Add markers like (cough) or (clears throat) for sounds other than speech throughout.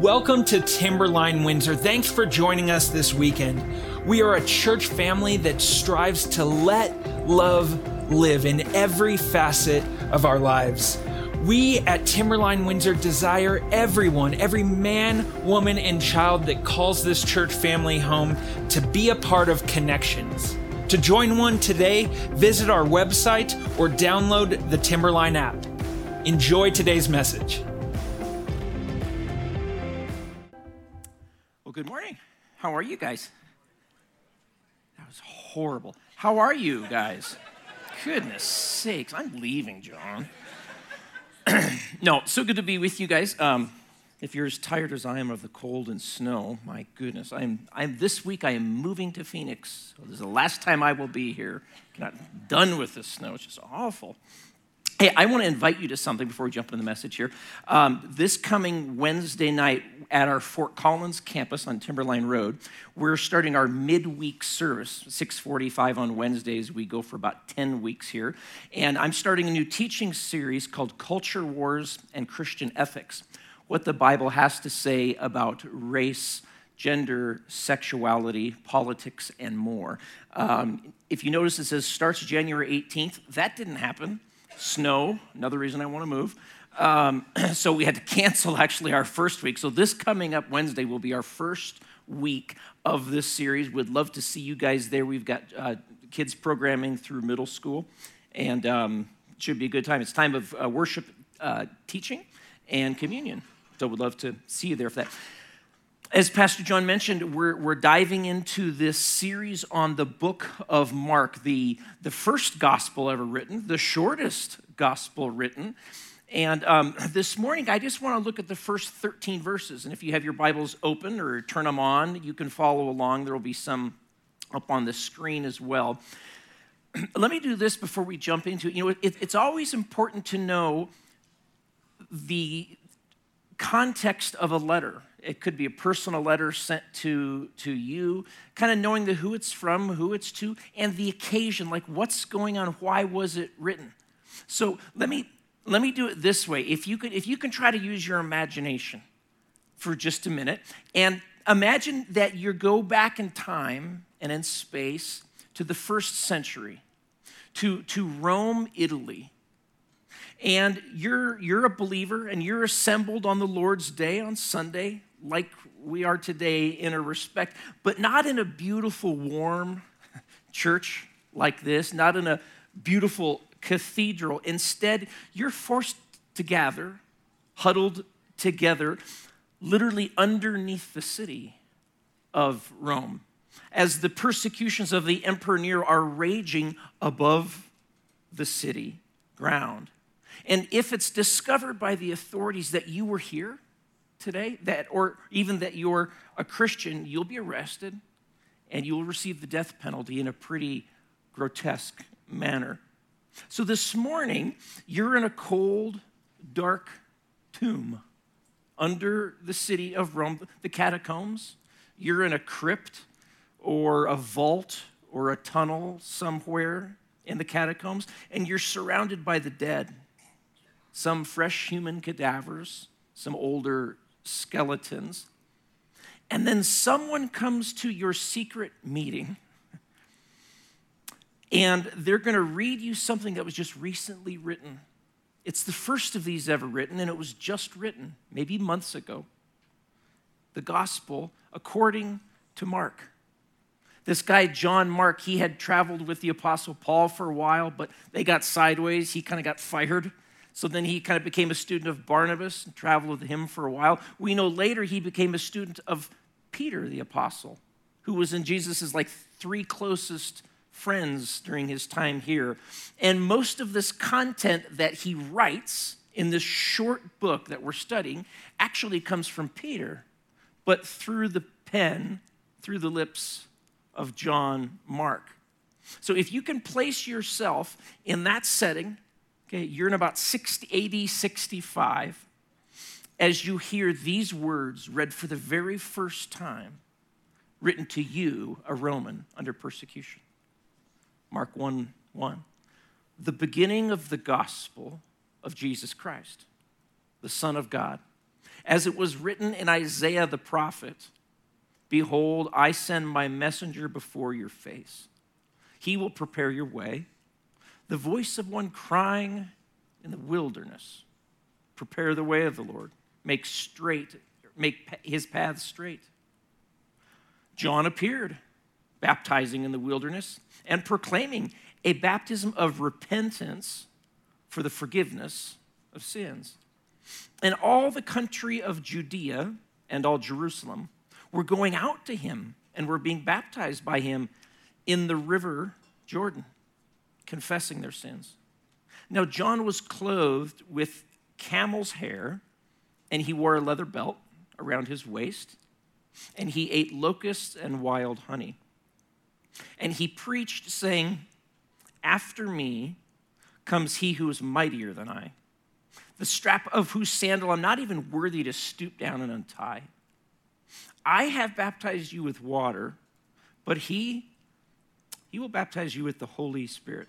Welcome to Timberline Windsor. Thanks for joining us this weekend. We are a church family that strives to let love live in every facet of our lives. We at Timberline Windsor desire everyone, every man, woman, and child that calls this church family home to be a part of connections. To join one today, visit our website or download the Timberline app. Enjoy today's message. Good morning. How are you guys? That was horrible. How are you guys? Goodness sakes, I'm leaving, John. (clears throat) no, so good to be with you guys. Um, if you're as tired as I am of the cold and snow, my goodness, I'm, I'm this week I am moving to Phoenix. So this is the last time I will be here. I'm not done with this snow. It's just awful. Hey, I want to invite you to something before we jump into the message here. Um, this coming Wednesday night at our Fort Collins campus on Timberline Road, we're starting our midweek service, 6:45 on Wednesdays. We go for about 10 weeks here, and I'm starting a new teaching series called Culture Wars and Christian Ethics: What the Bible has to say about race, gender, sexuality, politics, and more. Um, if you notice, it says starts January 18th. That didn't happen snow, another reason I want to move. Um, (clears throat) so we had to cancel (laughs) actually our first week. So this coming up Wednesday will be our first week of this series. We'd love to see you guys there. We've got uh, kids programming through middle school, and um, it should be a good time. It's time of uh, worship, uh, teaching, and communion. So we'd love to see you there for that. As Pastor John mentioned, we're, we're diving into this series on the book of Mark, the, the first gospel ever written, the shortest gospel written. And um, (clears throat) this morning, I just want to look at the first 13 verses. And if you have your Bibles open or turn them on, you can follow along. There will be some up on the screen as well. (clears throat) Let me do this before we jump into it. You know, it, it's always important to know the context of a letter it could be a personal letter sent to, to you, kind of knowing the who it's from, who it's to, and the occasion, like what's going on, why was it written. So let me let me do it this way. If you could, if you can try to use your imagination for just a minute, and imagine that you go back in time and in space to the first century, to, to Rome, Italy and you're you're a believer and you're assembled on the Lord's day on Sunday like we are today in a respect, but not in a beautiful, warm church like this, not in a beautiful cathedral. Instead, you're forced to gather, huddled together, literally underneath the city of Rome, as the persecutions of the Emperor Nero are raging above the city ground. And if it's discovered by the authorities that you were here, today, that, or even that you're a Christian, you'll be arrested and you'll receive the death penalty in a pretty grotesque manner. So this morning, you're in a cold, dark tomb under the city of Rome, the catacombs. You're in a crypt or a vault or a tunnel somewhere in the catacombs, and you're surrounded by the dead. Some fresh human cadavers, some older skeletons. And then someone comes to your secret meeting and they're going to read you something that was just recently written. It's the first of these ever written, and it was just written maybe months ago. The gospel according to Mark. This guy, John Mark, he had traveled with the Apostle Paul for a while, but they got sideways. He kind of got fired so then he kind of became a student of Barnabas and traveled with him for a while. We know later he became a student of Peter the apostle, who was in Jesus' like three closest friends during his time here. And most of this content that he writes in this short book that we're studying actually comes from Peter, but through the pen, through the lips of John Mark. So if you can place yourself in that setting, Okay, you're in about 60, 80, 65 as you hear these words read for the very first time, written to you, a Roman, under persecution. Mark 1 1. The beginning of the gospel of Jesus Christ, the Son of God, As it was written in Isaiah the prophet Behold, I send my messenger before your face. He will prepare your way. The voice of one crying in the wilderness Prepare the way of the Lord, make straight, make his path straight. John appeared, baptizing in the wilderness and proclaiming a baptism of repentance for the forgiveness of sins. And all the country of Judea and all Jerusalem were going out to him and were being baptized by him in the river Jordan, confessing their sins. Now, John was clothed with camel's hair, and he wore a leather belt around his waist, and he ate locusts and wild honey. And he preached, saying, After me comes he who is mightier than I, the strap of whose sandal I'm not even worthy to stoop down and untie. I have baptized you with water, but he, he will baptize you with the Holy Spirit.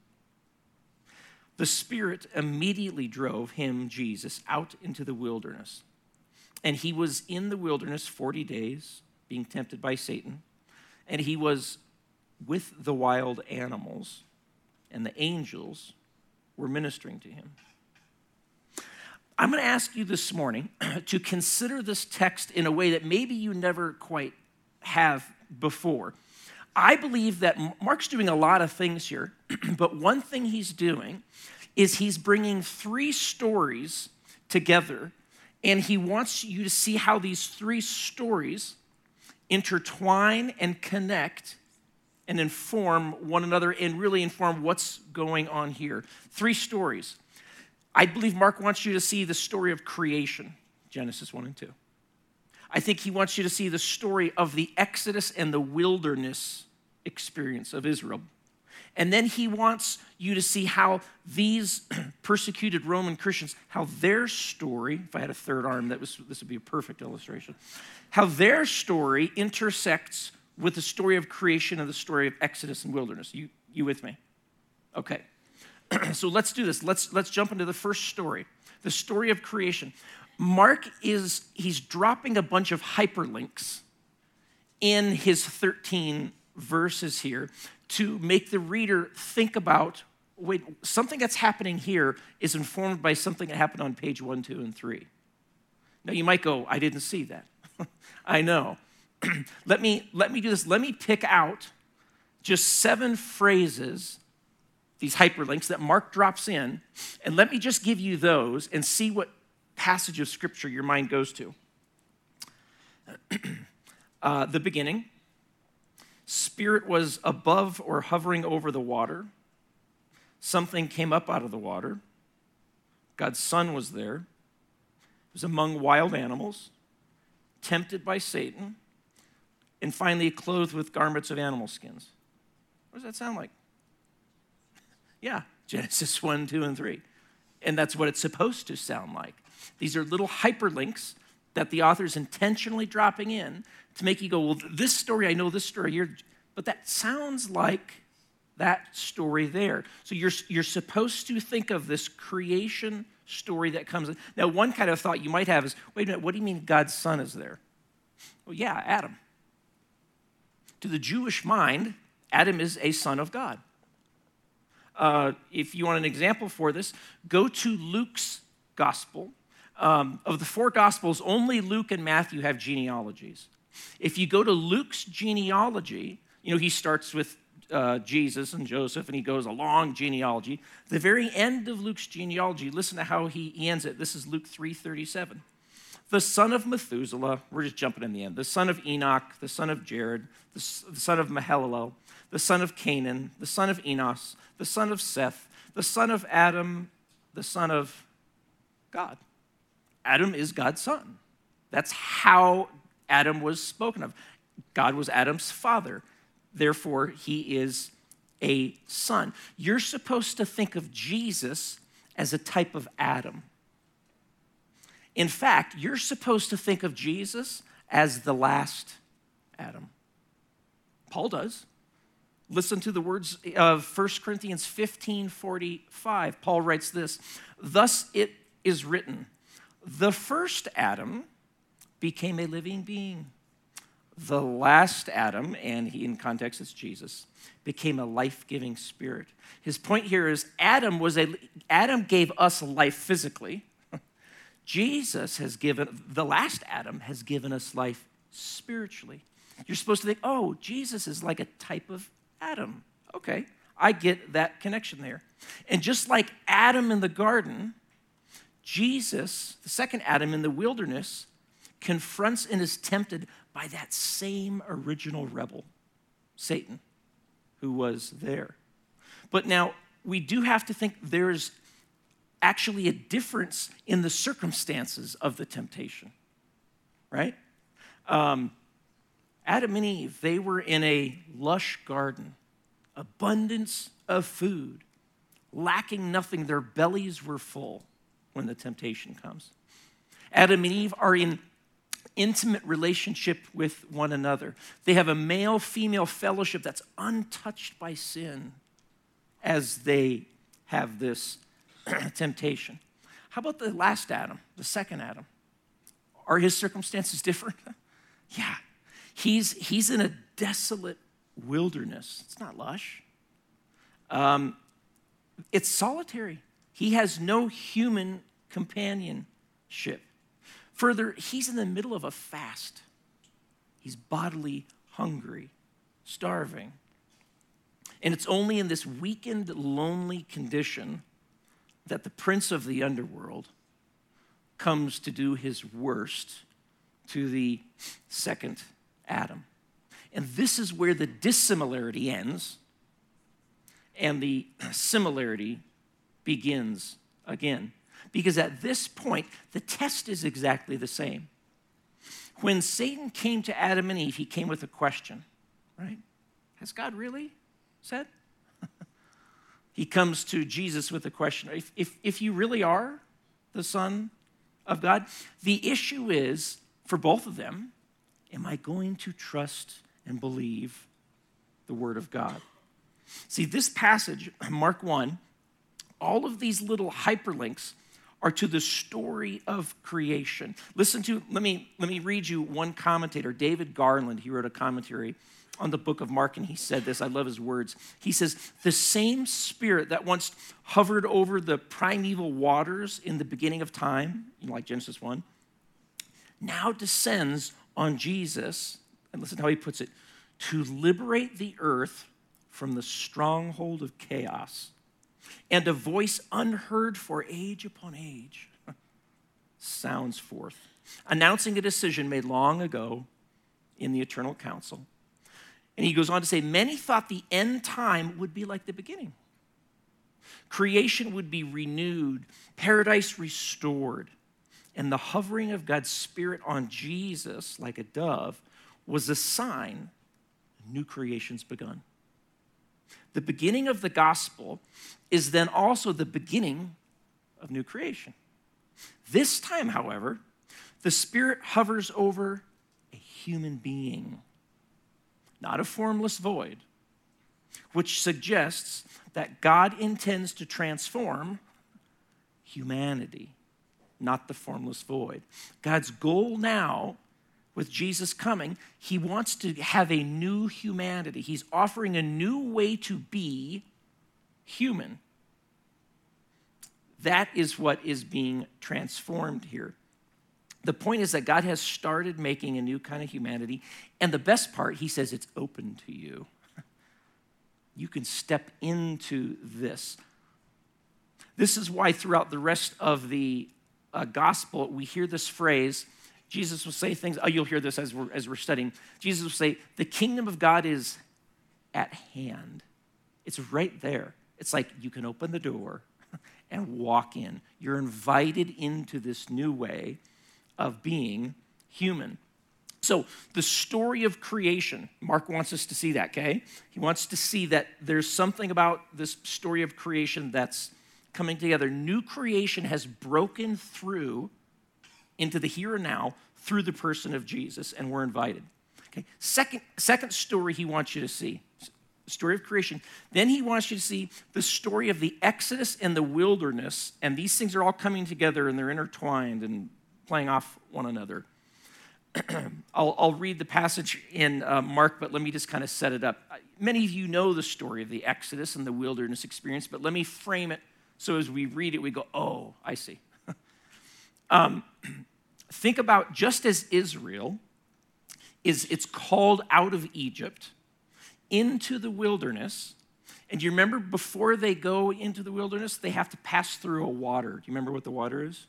The Spirit immediately drove him, Jesus, out into the wilderness. And he was in the wilderness 40 days, being tempted by Satan. And he was with the wild animals, and the angels were ministering to him. I'm going to ask you this morning (clears throat) to consider this text in a way that maybe you never quite have before. I believe that Mark's doing a lot of things here, (clears throat) but one thing he's doing is he's bringing three stories together, and he wants you to see how these three stories intertwine and connect and inform one another and really inform what's going on here. Three stories. I believe Mark wants you to see the story of creation, Genesis 1 and 2. I think he wants you to see the story of the Exodus and the wilderness experience of Israel. And then he wants you to see how these (clears throat) persecuted Roman Christians, how their story, if I had a third arm, that was this would be a perfect illustration, how their story intersects with the story of creation and the story of Exodus and wilderness. You, you with me? Okay. (clears throat) so let's do this. Let's, let's jump into the first story the story of creation. Mark is, he's dropping a bunch of hyperlinks in his 13 verses here to make the reader think about wait, something that's happening here is informed by something that happened on page one, two, and three. Now you might go, I didn't see that. (laughs) I know. (clears throat) let, me, let me do this. Let me pick out just seven phrases, these hyperlinks that Mark drops in, and let me just give you those and see what passage of scripture your mind goes to. (clears throat) uh, the beginning, Spirit was above or hovering over the water. Something came up out of the water. God's Son was there. It was among wild animals, tempted by Satan and finally clothed with garments of animal skins. What does that sound like? (laughs) Yeah, Genesis 1, 2, and 3. And that's what it's supposed to sound like. These are little hyperlinks that the author's intentionally dropping in to make you go, well, this story, I know this story, you're, but that sounds like that story there. So you're, you're supposed to think of this creation story that comes. Now, one kind of thought you might have is wait a minute, what do you mean God's son is there? Well, yeah, Adam. To the Jewish mind, Adam is a son of God. Uh, if you want an example for this, go to Luke's gospel. Um, of the four gospels, only Luke and Matthew have genealogies. If you go to Luke's genealogy, you know, he starts with uh, Jesus and Joseph, and he goes a long genealogy. The very end of Luke's genealogy, listen to how he ends it. This is Luke 3:37 the son of Methuselah, we're just jumping in the end, the son of Enoch, the son of Jared, the son of Mahalalel, the son of Cainan, the son of Enos, the son of Seth, the son of Adam, the son of God. Adam is God's son. That's how Adam was spoken of. God was Adam's father. Therefore, he is a son. You're supposed to think of Jesus as a type of Adam. In fact, you're supposed to think of Jesus as the last Adam. Paul does. Listen to the words of 1 Corinthians 15 45. Paul writes this Thus it is written, the first Adam became a living being. The last Adam, and he in context is Jesus, became a life-giving spirit. His point here is Adam was a Adam gave us life physically. (laughs) Jesus has given the last Adam has given us life spiritually. You're supposed to think, "Oh, Jesus is like a type of Adam." Okay, I get that connection there. And just like Adam in the garden, Jesus, the second Adam in the wilderness, confronts and is tempted by that same original rebel, Satan, who was there. But now we do have to think there's actually a difference in the circumstances of the temptation, right? Um, Adam and Eve, they were in a lush garden, abundance of food, lacking nothing. Their bellies were full when the temptation comes. Adam and Eve are in intimate relationship with one another. They have a male female fellowship that's untouched by sin as they have this (clears throat) temptation. How about the last Adam, the second Adam? Are his circumstances different? (laughs) yeah. He's, he's in a desolate wilderness. It's not lush. Um, it's solitary. He has no human companionship. Further, he's in the middle of a fast. He's bodily hungry, starving. And it's only in this weakened, lonely condition that the prince of the underworld comes to do his worst to the second Adam. And this is where the dissimilarity ends and the similarity begins again. Because at this point, the test is exactly the same. When Satan came to Adam and Eve, he came with a question, right? Has God really said? (laughs) he comes to Jesus with a question if, if, if you really are the Son of God, the issue is for both of them, am I going to trust and believe the Word of God? See, this passage, Mark 1, all of these little hyperlinks are to the story of creation. Listen to, let me, let me read you one commentator, David Garland. He wrote a commentary on the book of Mark, and he said this. I love his words. He says, The same spirit that once hovered over the primeval waters in the beginning of time, like Genesis 1, now descends on Jesus, and listen how he puts it, to liberate the earth from the stronghold of chaos and a voice unheard for age upon age (laughs) sounds forth, announcing a decision made long ago in the eternal council. And he goes on to say, Many thought the end time would be like the beginning. Creation would be renewed, paradise restored, and the hovering of God's Spirit on Jesus like a dove was a sign new creation's begun. The beginning of the gospel is then also the beginning of new creation. This time, however, the Spirit hovers over a human being, not a formless void, which suggests that God intends to transform humanity, not the formless void. God's goal now with Jesus coming, he wants to have a new humanity. He's offering a new way to be human. That is what is being transformed here. The point is that God has started making a new kind of humanity. And the best part, he says it's open to you. (laughs) You can step into this. This is why, throughout the rest of the uh, gospel, we hear this phrase Jesus will say things, oh, you'll hear this as we're, as we're studying. Jesus will say, The kingdom of God is at hand. It's right there. It's like you can open the door (laughs) and walk in. You're invited into this new way of being human. So, the story of creation, Mark wants us to see that, okay? He wants to see that there's something about this story of creation that's coming together. New creation has broken through into the here and now through the person of Jesus, and we're invited. Okay, second, second story he wants you to see story of creation. Then he wants you to see the story of the Exodus and the wilderness, and these things are all coming together and they're intertwined and playing off one another. (clears throat) I'll, I'll, read the passage in uh, Mark, but let me just kind of set it up. Many of you know the story of the Exodus and the wilderness experience, but let me frame it so as we read it, we go, oh, I see. (laughs) um, (clears throat) think about just as Israel is it's called out of Egypt into the wilderness. And you remember before they go into the wilderness, they have to pass through a water. Do you remember what the water is?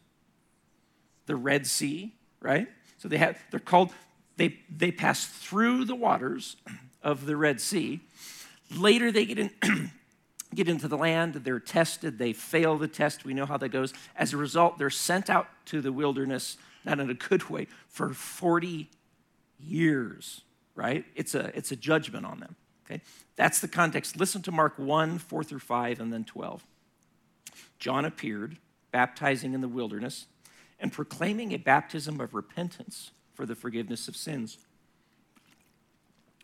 The Red Sea, right? So they have they're called they they pass through the waters of the Red Sea. Later they get in (clears throat) get into the land, they're tested, they fail the test. We know how that goes. As a result, they're sent out to the wilderness, not in a good way, for 40 years, right? It's a it's a judgment on them. Okay? That's the context. Listen to Mark 1, 4 through 5, and then 12. John appeared, baptizing in the wilderness and proclaiming a baptism of repentance for the forgiveness of sins.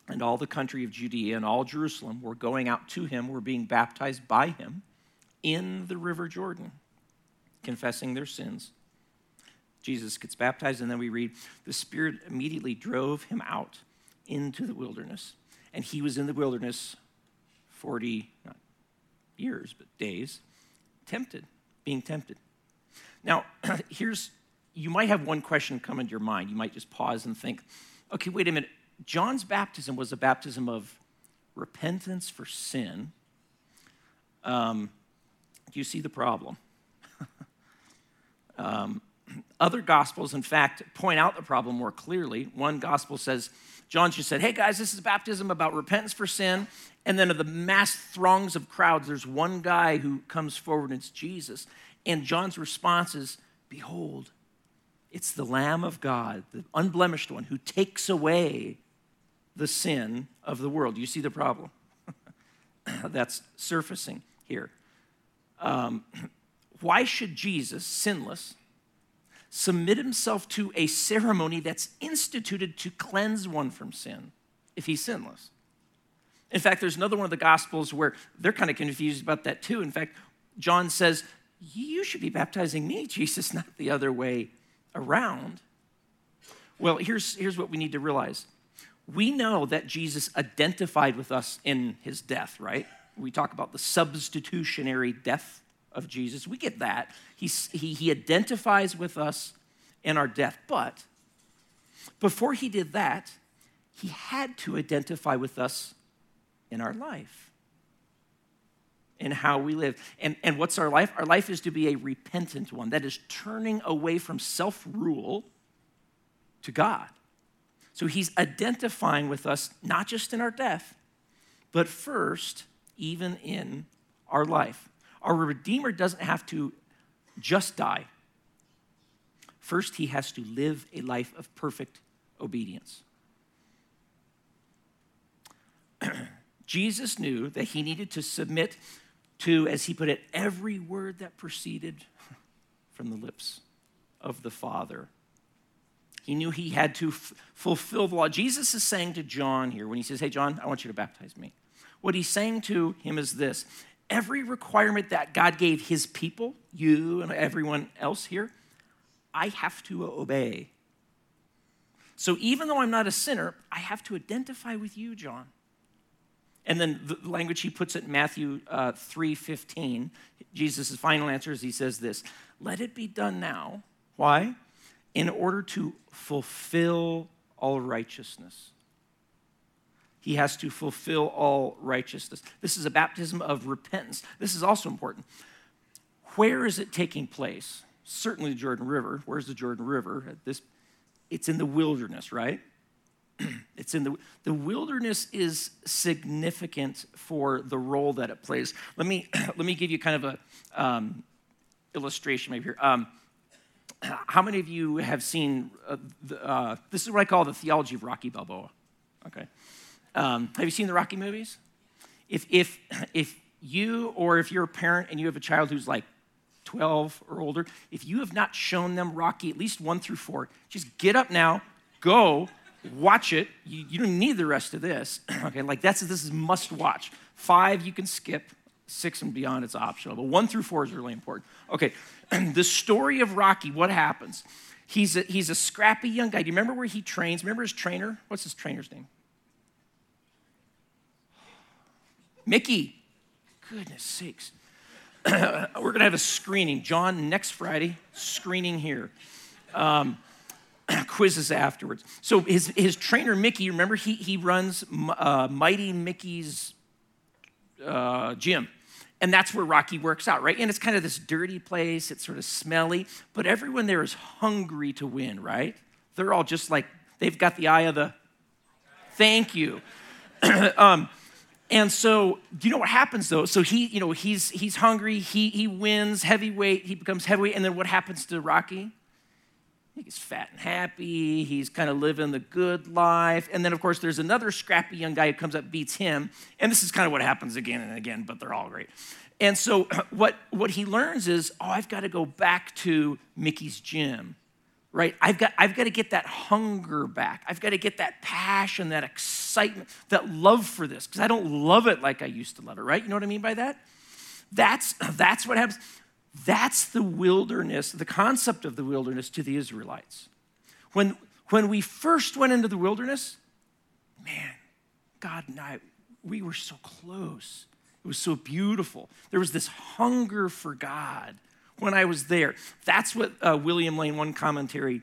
And all the country of Judea and all Jerusalem were going out to him, were being baptized by him in the river Jordan, confessing their sins. Jesus gets baptized, and then we read, the Spirit immediately drove him out into the wilderness and he was in the wilderness 40, not years, but days, tempted, being tempted. Now, (clears throat) here's, you might have one question come into your mind. You might just pause and think, okay, wait a minute. John's baptism was a baptism of repentance for sin. Um, do you see the problem? (laughs) um, other gospels, in fact, point out the problem more clearly. One gospel says, John just said, Hey guys, this is baptism about repentance for sin. And then of the mass throngs of crowds, there's one guy who comes forward and it's Jesus. And John's response is, Behold, it's the Lamb of God, the unblemished one, who takes away the sin of the world. You see the problem? (laughs) That's surfacing here. Um, (clears throat) why should Jesus, sinless, submit himself to a ceremony that's instituted to cleanse one from sin if he's sinless. In fact, there's another one of the Gospels where they're kind of confused about that too. In fact, John says, You should be baptizing me, (laughs) Jesus, not the other way around. Well, here's, here's what we need to realize we know that Jesus identified with us in his death, right? We talk about the substitutionary death of Jesus. We get that. He, he identifies with us in our death. But before he did that, he had to identify with us in our life, in how we live. And, and what's our life? Our life is to be a repentant one, that is turning away from self rule to God. So he's identifying with us not just in our death, but first, even in our life. Our Redeemer doesn't have to just die. First, he has to live a life of perfect obedience. (clears throat) Jesus knew that he needed to submit to, as he put it, every word that proceeded from the lips of the Father. He knew he had to f- fulfill the law. Jesus is saying to John here, when he says, Hey, John, I want you to baptize me. What he's saying to him is this every requirement that God gave his people, you and everyone else here, I have to obey. So even though I'm not a sinner, I have to identify with you, John. And then the language he puts it in Matthew uh, 3.15, Jesus' final answer is he says this, let it be done now. Why? In order to fulfill all righteousness he has to fulfill all righteousness. This is a baptism of repentance. This is also important. Where is it taking place? Certainly the Jordan River. Where's the Jordan River? This, it's in the wilderness, right? (clears throat) it's in the the wilderness is significant for the role that it plays. Let me (clears throat) let me give you kind of a um, illustration maybe here. Um, (clears throat) how many of you have seen uh, the, uh, this is what I call the theology of Rocky Balboa? Okay. Um, have you seen the Rocky movies? If, if, (clears throat) if you or if you're a parent and you have a child who's like 12 or older, if you have not shown them Rocky at least one through four, just get up now, go, watch it. You, you don't need the rest of this. (clears throat) okay, like that's this is must watch. Five you can skip, six and beyond it's optional, but one through four is really important. Okay, (clears throat) the story of Rocky, what happens? He's a, he's a scrappy young guy. Do you remember where he trains? Remember his trainer? What's his trainer's name? Mickey. Goodness sakes. (clears throat) We're going to have a screening. John, next Friday, screening here. Um, (clears throat) quizzes afterwards. So his, his trainer, Mickey, remember, he, he runs uh, Mighty Mickey's uh, gym. And that's where Rocky works out, right? And it's kind of this dirty place. It's sort of smelly, but everyone there is hungry to win, right? They're all just like, they've got the eye of the, thank you. (clears throat) um, and so, do you know what happens though? So he, you know, he's he's hungry. He he wins heavyweight. He becomes heavyweight, and then what happens to Rocky? He's fat and happy. He's kind of living the good life. And then, of course, there's another scrappy young guy who comes up, beats him. And this is kind of what happens again and again, but they're all great. And so, (clears throat) what, what he learns is, oh, I've got to go back to Mickey's gym right? I've got, I've got to get that hunger back. I've got to get that passion, that excitement, that love for this, because I don't love it like I used to love it, right? You know what I mean by that? That's, (clears throat) that's what happens. That's the wilderness, the concept of the wilderness to the Israelites. When, when we first went into the wilderness, man, God and I, we were so close. It was so beautiful. There was this hunger for God when I was there. That's what uh, William Lane, one commentary,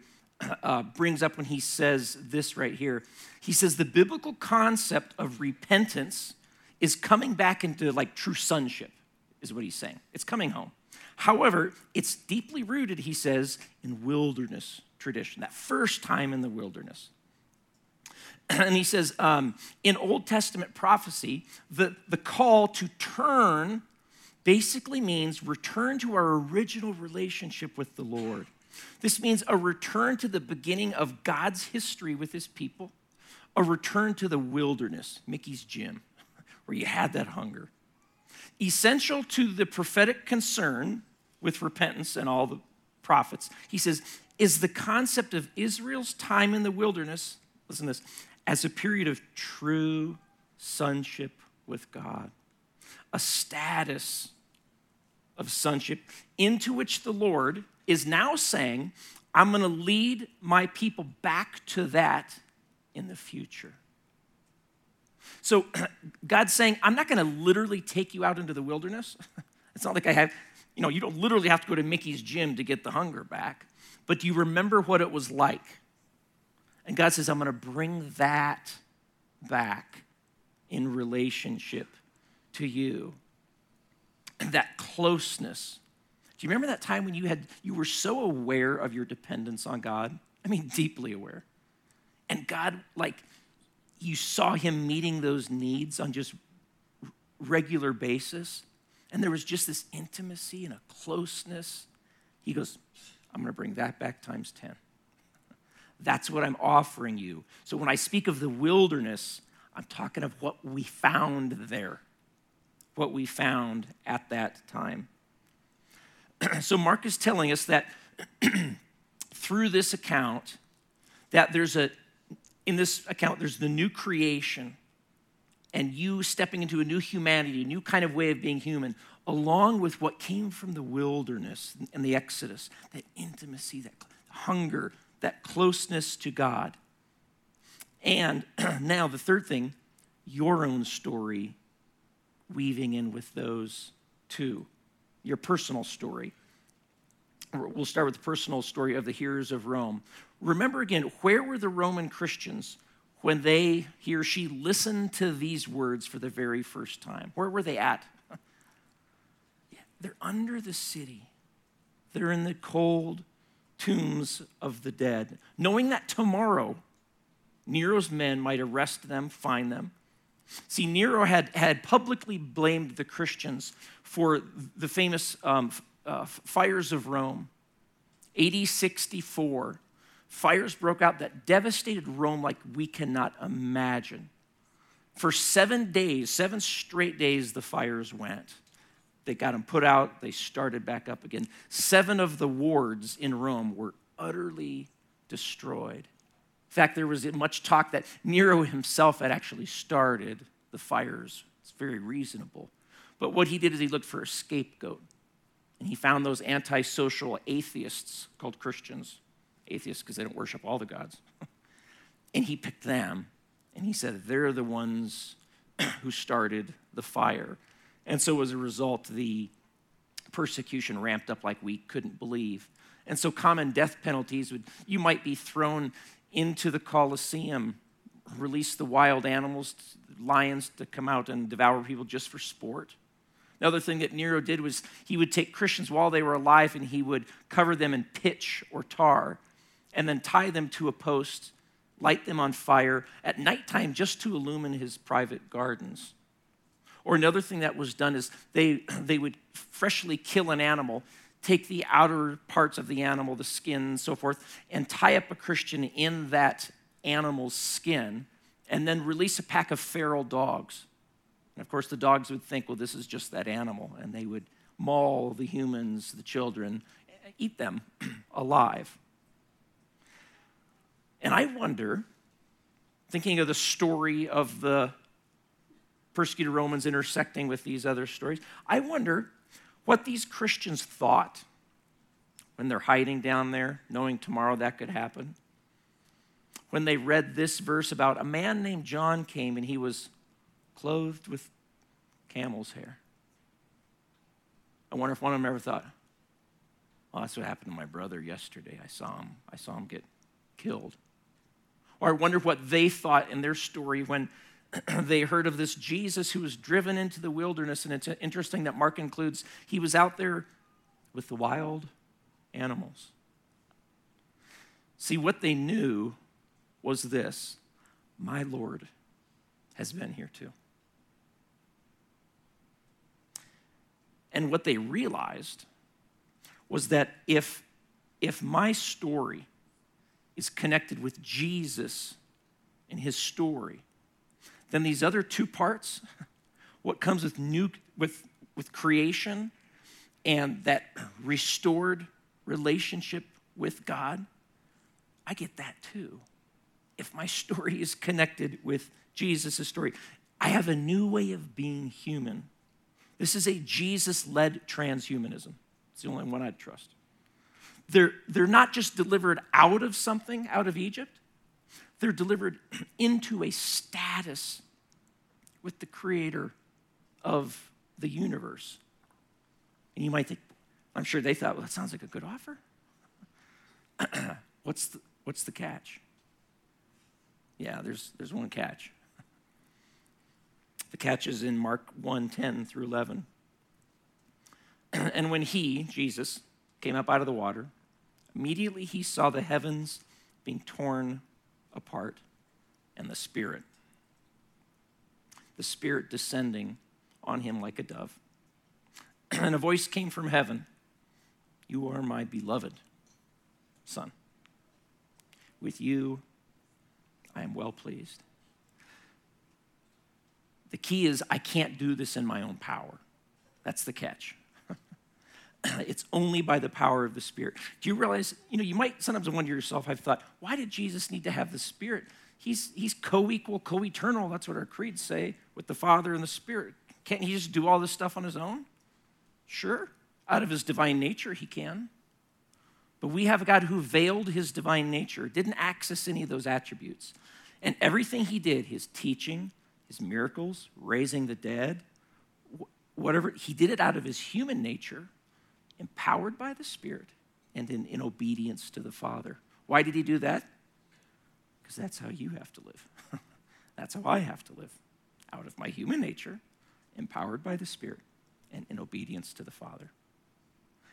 uh, brings up when he says this right here. He says the biblical concept of repentance is coming back into like true sonship, is what he's saying. It's coming home. However, it's deeply rooted, he says, in wilderness tradition, that first time in the wilderness. (clears throat) And he says, um, in Old Testament prophecy, the, the call to turn basically means return to our original relationship with the Lord. This means a return to the beginning of God's history with his people, a return to the wilderness, Mickey's gym, (laughs) where you had that hunger. Essential to the prophetic concern with repentance and all the prophets, he says, is the concept of Israel's time in the wilderness, listen to this, as a period of true sonship with God, a status of sonship into which the Lord is now saying, I'm going to lead my people back to that in the future. So (clears throat) God's saying, I'm not going to literally take you out into the wilderness. (laughs) it's not like I have, you know, you don't literally have to go to Mickey's gym to get the hunger back, but do you remember what it was like? And God says, I'm going to bring that back in relationship to you that closeness. Do you remember that time when you had you were so aware of your dependence on God? I mean, deeply aware. And God, like, you saw him meeting those needs on just regular basis. And there was just this intimacy and a closeness. He goes, I'm going to bring that back times 10. That's what I'm offering you. So when I speak of the wilderness, I'm talking of what we found there what we found at that time. (clears throat) so Mark is telling us that (clears throat) through this account, that there's a, in this account, there's the new creation and you stepping into a new humanity, a new kind of way of being human, along with what came from the wilderness and the Exodus, that intimacy, that hunger, that closeness to God. And (clears throat) now the third thing, your own story weaving in with those too. Your personal story. We'll start with the personal story of the hearers of Rome. Remember again, where were the Roman Christians when they, he or she, listened to these words for the very first time? Where were they at? (laughs) yeah, they're under the city, they're in the cold tombs of the dead, knowing that tomorrow Nero's men might arrest them, find them, See, Nero had, had publicly blamed the Christians for the famous um, uh, fires of Rome AD 64, fires broke out that devastated Rome like we cannot imagine. For seven days, seven straight days, the fires went. They got them put out, they started back up again. Seven of the wards in Rome were utterly destroyed. Fact, there was much talk that Nero himself had actually started the fires. It's very reasonable. But what he did is he looked for a scapegoat. And he found those antisocial atheists called Christians, atheists because they don't worship all the gods. (laughs) and he picked them and he said, they're the ones (clears throat) who started the fire. And so as a result, the persecution ramped up like we couldn't believe. And so common death penalties would, you might be thrown into the Colosseum, release the wild animals, lions to come out and devour people just for sport. Another thing that Nero did was he would take Christians while they were alive and he would cover them in pitch or tar and then tie them to a post, light them on fire at nighttime just to illumine his private gardens. Or another thing that was done is they, (clears throat) they would freshly kill an animal, take the outer parts of the animal, the skin so forth, and tie up a Christian in that animal's skin, and then release a pack of feral dogs and of course, the dogs would think, well, this is just that animal, and they would maul the humans, the children, eat them (clears throat) alive. And I wonder, thinking of the story of the persecuted Romans intersecting with these other stories, I wonder what these Christians thought when they're hiding down there, knowing tomorrow that could happen. When they read this verse about a man named John came and he was clothed with camel's hair. I wonder if one of them ever thought, well, that's what happened to my brother yesterday. I saw him. I saw him get killed. Or I wonder what they thought in their story when (clears throat) they heard of this Jesus who was driven into the wilderness. And it's interesting that Mark includes he was out there with the wild animals. See, what they knew was this my Lord has been here too. And what they realized was that if, if my story is connected with Jesus and his story, then these other two parts, (laughs) what comes with new with, with creation and that restored relationship with God, I get that too. If my (laughs) story is connected with Jesus' story, I have a new way of being human this is a Jesus led transhumanism. It's the only one I'd trust. They're, they're not just delivered out of something, out of Egypt, they're delivered (clears throat) into a status with the creator of the universe. And you might think, I'm sure they thought, well, that sounds like a good offer. (clears throat) what's, the, what's the catch? Yeah, there's, there's one catch. The catch is in Mark 1 10 through 11. (clears throat) and when he, Jesus, came up out of the water, immediately he saw the heavens being torn apart and the Spirit. The Spirit descending on him like a dove. (clears throat) and a voice came from heaven You are my beloved Son. With you I am well pleased. The key is I can't do this in my own power. That's the catch. (clears throat) it's only by the power of the Spirit. Do you realize, you know, you might sometimes wonder yourself, I've thought, why did Jesus need to have the Spirit? He's, he's co equal, co eternal. That's what our creeds say with the Father and the Spirit. Can't he just do all this stuff on his own? Sure. Out of his divine nature, he can. But we have a God who veiled his divine nature, didn't access any of those attributes. And everything he did, his teaching, his miracles, raising the dead, whatever, he did it out of his human nature, empowered by the Spirit, and in, in obedience to the Father. Why did he do that? Because that's how you have to live. (laughs) that's how I have to live. Out of my human nature, empowered by the Spirit, and in obedience to the Father.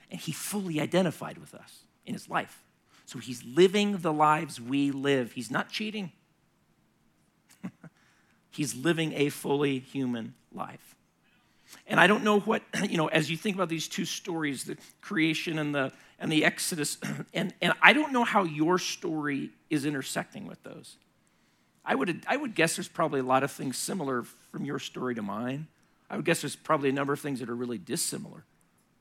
And he fully identified with us in his life. So he's living the lives we live. He's not cheating. (laughs) He's living a fully human life. And I don't know what, (clears throat) you know, as you think about these two stories, the creation and the and the Exodus, (clears throat) and, and I don't know how your story is intersecting with those. I would, I would guess there's probably a lot of things similar from your story to mine. I would guess there's probably a number of things that are really dissimilar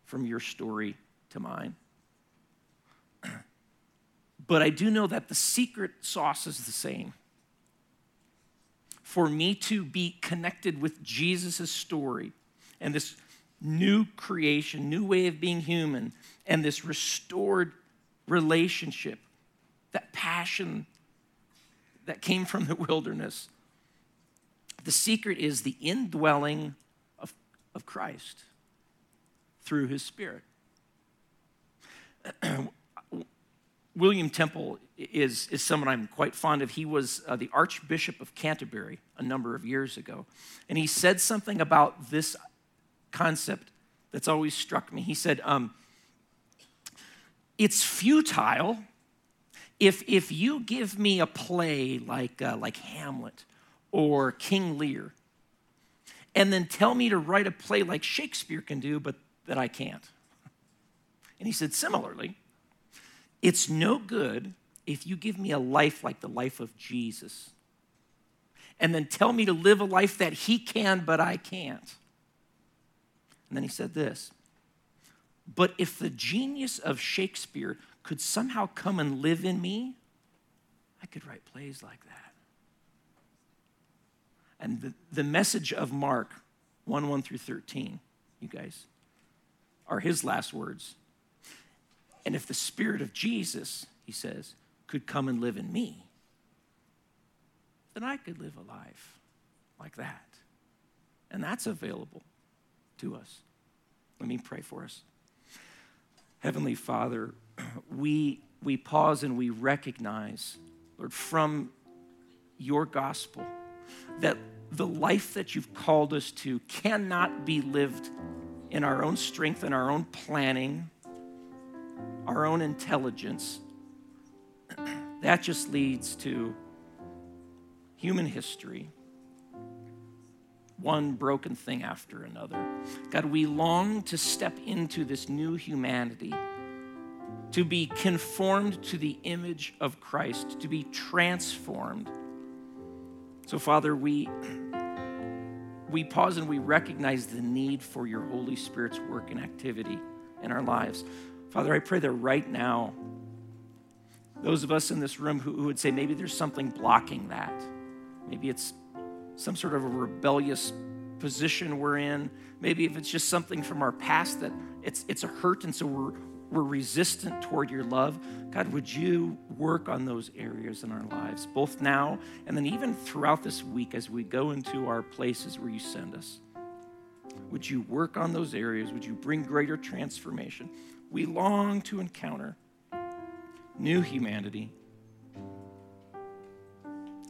from your story to mine. (clears throat) But I do know that the secret sauce is the same. For me to be connected with Jesus' story and this new creation, new way of being human, and this restored relationship, that passion that came from the (laughs) wilderness. The secret is the indwelling of, of Christ through his Spirit. (clears throat) William Temple is, is someone I'm quite fond of. He was uh, the Archbishop of Canterbury a number of years ago. And he said something about this concept that's always struck me. He said, um, It's futile if, if you give me a play like, uh, like Hamlet or King Lear and then tell me to write a play like Shakespeare can do, but that I can't. And he said, similarly, it's no good if you give me a life like the life of Jesus and then tell me to live a life that he can, but I can't. And then he said this But if the genius of Shakespeare could somehow come and live in me, I could write plays like that. And the, the message of Mark 1 1 through 13, you guys, are his last words. And if the Spirit of Jesus, he says, could come and live in me, then I could live a life like that. And that's available to us. Let me pray for us. Heavenly Father, we, we pause and we recognize, Lord, from your gospel, that the life that you've called us to cannot be lived in our own strength and our own planning our own intelligence, that just leads to human history, one broken thing after another. God, we long to step into this new humanity, to be conformed to the image of Christ, to be transformed. So, Father, we, we pause and we recognize the need for your Holy Spirit's work and activity in our lives. Father, I pray that right now, those of us in this room who, who would say maybe there's something blocking that, maybe it's some sort of a rebellious position we're in, maybe if it's just something from our past that it's, it's a hurt and so we're, we're resistant toward your love. God, would you work on those areas in our lives, both now and then even throughout this week as we go into our places where you send us? Would you work on those areas? Would you bring greater transformation? we long to encounter new humanity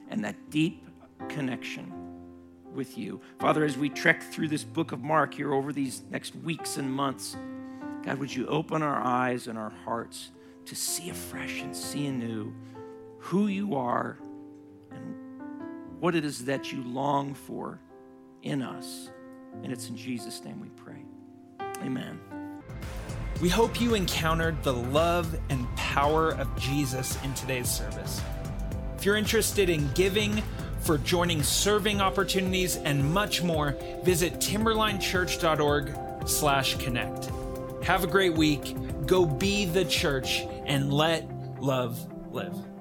and that deep connection with you. Father, as we trek through this book of Mark here over these next weeks and months, God, would you open our eyes and our hearts to see afresh and see anew who you are and what it is that you long for in us. And it's in Jesus' name we pray. Amen. We hope you encountered the love and power of Jesus in today's service. If you're interested in giving, for joining serving opportunities, and much more, visit timberlinechurch.org slash connect. Have a great week. Go be the church and let love live.